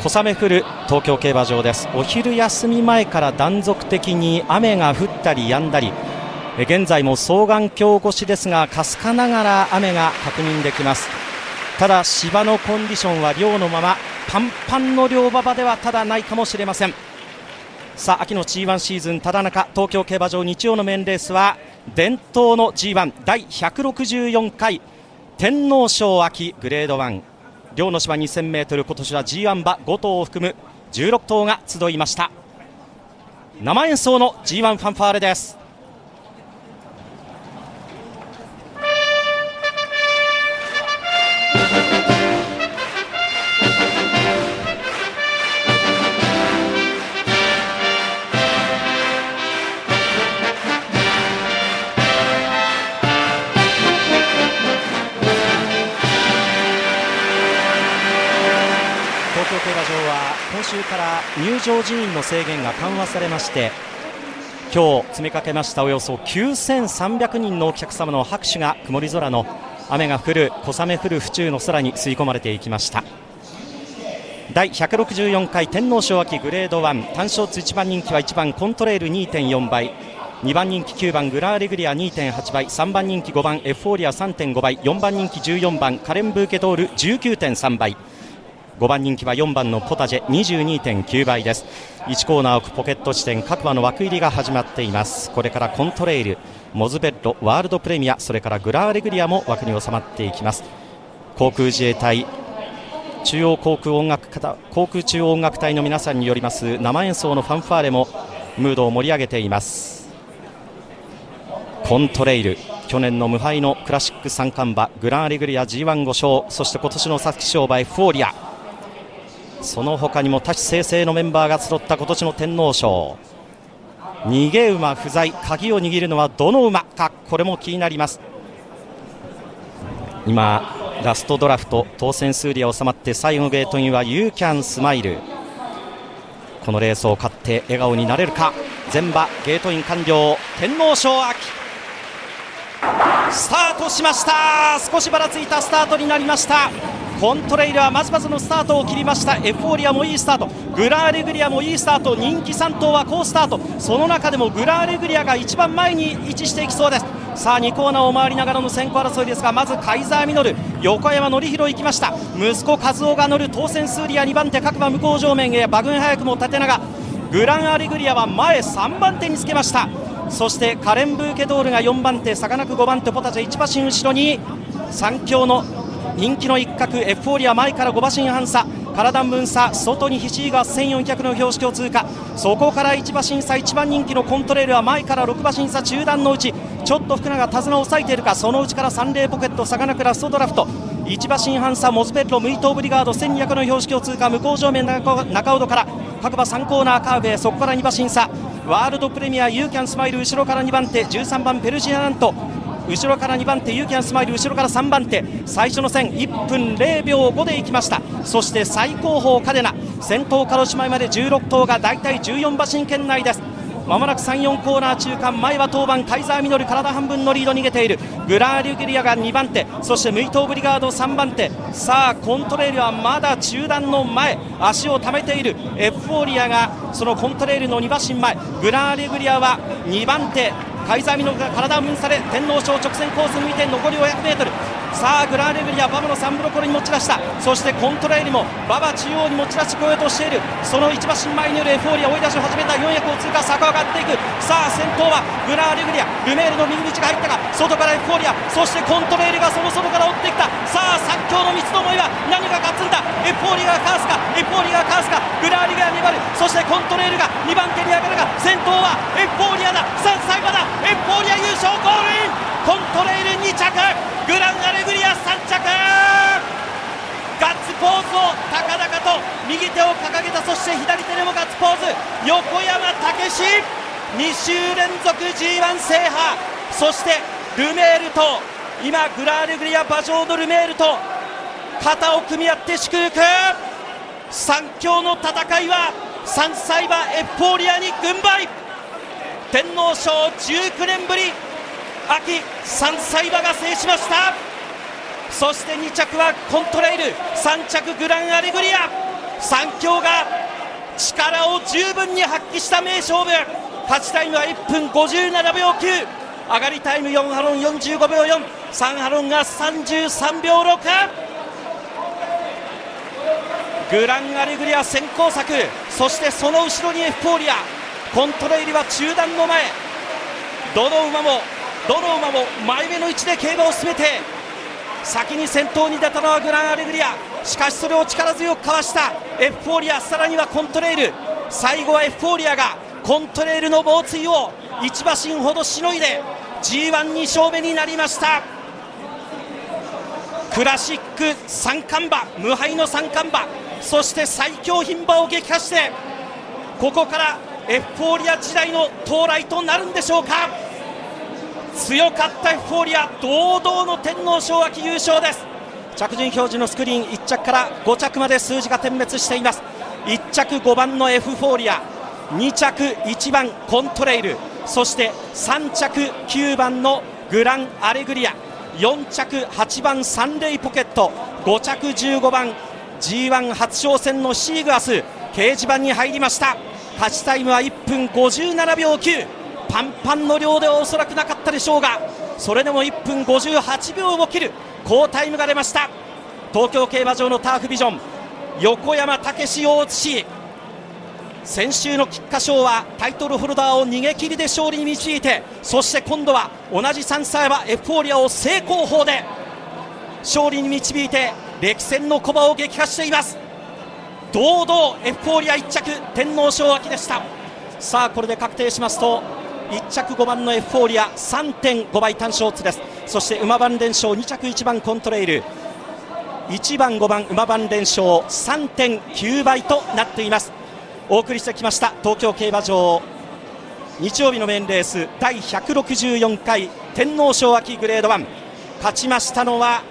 小雨降る東京競馬場です。お昼休み前から断続的に雨が降ったり止んだり。現在も双眼鏡越しですがかすかながら雨が確認できます。ただ芝のコンディションは量のままパンパンの両馬場ではただないかもしれません。さあ秋の G1 シーズンただ中東京競馬場日曜のメインレースは伝統の G1 第164回天皇賞秋グレード1両の芝 2000m 今年は G1 馬5頭を含む16頭が集いました。生演奏の G1 ファンファーレです。今週から入場人員の制限が緩和されまして今日詰めかけましたおよそ9300人のお客様の拍手が曇り空の雨が降る小雨降る府中の空に吸い込まれていきました。第164回天皇賞秋グレード1単勝1番人気は1番コントレール2.4倍2番人気9番グラーレグリア2.8倍3番人気5番エフフォーリア3.5倍4番人気14番カレンブーケトール19.3倍。5番人気は4番のポタジェ22.9倍です。1コーナー奥ポケット地点各馬の枠入りが始まっています。これからコントレイルモズベッロワールドプレミアそれからグラーレグリアも枠に収まっていきます。航空自衛隊中央航空音楽航空中央音楽隊の皆さんによります生演奏のファンファーレもムードを盛り上げています。コントレイル去年の無敗のクラシック三冠馬グランレグリア G1 5勝そして今年の皐月賞馬エフフォーリア。その他にも多種生成のメンバーが集った今年の天皇賞。逃げ馬不在鍵を握るのはどの馬かこれも気になります。今ラストドラフト当選数理は収まって最後のゲートインはユーキャンスマイル。このレースを勝って笑顔になれるか全馬ゲートイン完了天皇賞秋。スタートしました。少しばらついたスタートになりました。コントレイルはまずまずのスタートを切りました。エフフォーリアもいいスタート。グラーレグリアもいいスタート。人気3頭は好スタート。その中でもグラーレグリアが一番前に位置していきそうです。さあ2コーナーを回りながらの先行争いですがまずカイザーミノル横山典弘行きました。息子和夫が乗る当選スーリア2番手各馬向こう上面へ馬群早くも縦長グランアレグリアは前3番手につけました。そしてカレンブーケドールが4番手さかなク5番手ポタジェ1馬身後ろに3強の人気の一角エフフォーリア前から5馬身半差体分差外にヒシーが1400の標識を通過。そこから1馬身差1番人気のコントレールは前から6馬身差中段のうちちょっと福永手綱を抑えているか。そのうちからサンレーポケットサガナクラストドラフト。1馬身半差モズペッロムイトーブリガード1200の標識を通過。向こう正面中尾戸から各馬3コーナーカーブへ。そこから2馬身差ワールドプレミアユーキャンスマイル後ろから2番手13番ペルシアナント。後ろから2番手ユーキャンスマイル後ろから3番手。最初の線1分0秒5でいきました。そして最高峰カデナ。先頭鹿児島まで16頭が大体14馬身圏内です。まもなく3、4コーナー中間。前は当番カイザーミノル。体半分のリード逃げている。グラーリュギリアが2番手。そしてムイトーブリガード3番手。さあコントレールはまだ中段の前。足を溜めている。エフフォーリアがそのコントレールの2馬身前。グラーリュギリアは2番手。カイザーミノルが体を分され天皇賞直線コース向いて残り 500m さあグランアレグリア馬場の3分どころに持ち出した。そしてコントレイルも馬場中央に持ち出してこようとしている。その1馬身前にいるエフフォーリア追い出しを始めた。400を通過坂上がっていく。さあ先頭はグランアレグリア。ルメールの右鞭が入ったが外からエフフォーリア。そしてコントレイルがその外から追ってきた。さあ最強の三つどもえは何が勝つんだ？エフフォーリアがかわすか？エフフォーリアがかわすか？グランアレグリア粘る。そしてコントレイルが2番手に上がるが先頭はエフフォーリアだ。3歳馬だ。エフフォーリア優勝ゴールイン。コントレイル2着。グランアレグリア3着ガッツポーズを高々と右手を掲げたそして左手でもガッツポーズ。横山武史。2週連続 G1 制覇。そしてルメールと今グラーレグリア馬上のルメールと肩を組み合って祝福。3強の戦いは3歳馬エフフォーリアに軍配。天皇賞19年ぶり。秋3歳馬が制しました。そして2着はコントレイル。3着グランアレグリア。三強が力を十分に発揮した名勝負。勝ちタイムは1分57秒9上がりタイム4ハロン45秒43ハロンが33秒6グランアレグリア先行策。そしてその後ろにエフフォーリア。コントレイルは中段の前。どの馬もどの馬も前目の位置で競馬を進めて先に先頭に出たのはグランアレグリア。しかしそれを力強くかわした。エフフォーリアさらにはコントレイル。最後はエフフォーリアがコントレイルの猛追を1馬身ほどしのいで G12 勝目になりました。クラシック三冠馬無敗の三冠馬そして最強牝馬を撃破してここからエフフォーリア時代の到来となるんでしょうか。強かったエフフォーリア堂々の天皇賞秋優勝です。着順表示のスクリーン1着から5着まで数字が点滅しています。1着5番のエフフォーリア2着1番コントレイルそして3着9番のグランアレグリア4着8番サンレイポケット5着15番 G1 初挑戦のシーグアス掲示板に入りました。勝ちタイムは1分57秒9パンパンの量ではおそらくなかったでしょうがそれでも1分58秒を切る。好タイムが出ました。東京競馬場のターフビジョン。横山武史大津氏。先週の菊花賞はタイトルホルダーを逃げ切りで勝利に導いてそして今度は同じ3歳馬エフフォーリアを正攻法で勝利に導いて歴戦の駒を撃破しています。堂々エフフォーリア1着天皇賞秋でした。さあこれで確定しますと1着5番のエフフォーリア3.5倍単勝ツです。そして馬番連勝2着1番コントレイル。1番5番馬番連勝3.9倍となっています。お送りしてきました東京競馬場。日曜日のメインレース第164回天皇賞秋グレード1勝ちましたのは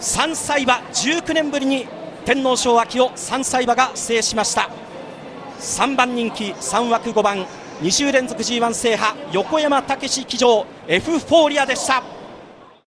3歳馬。19年ぶりに天皇賞秋を3歳馬が制しました。3番人気3枠5番。2週連続 G1 制覇横山武史騎乗エフフォーリアでした。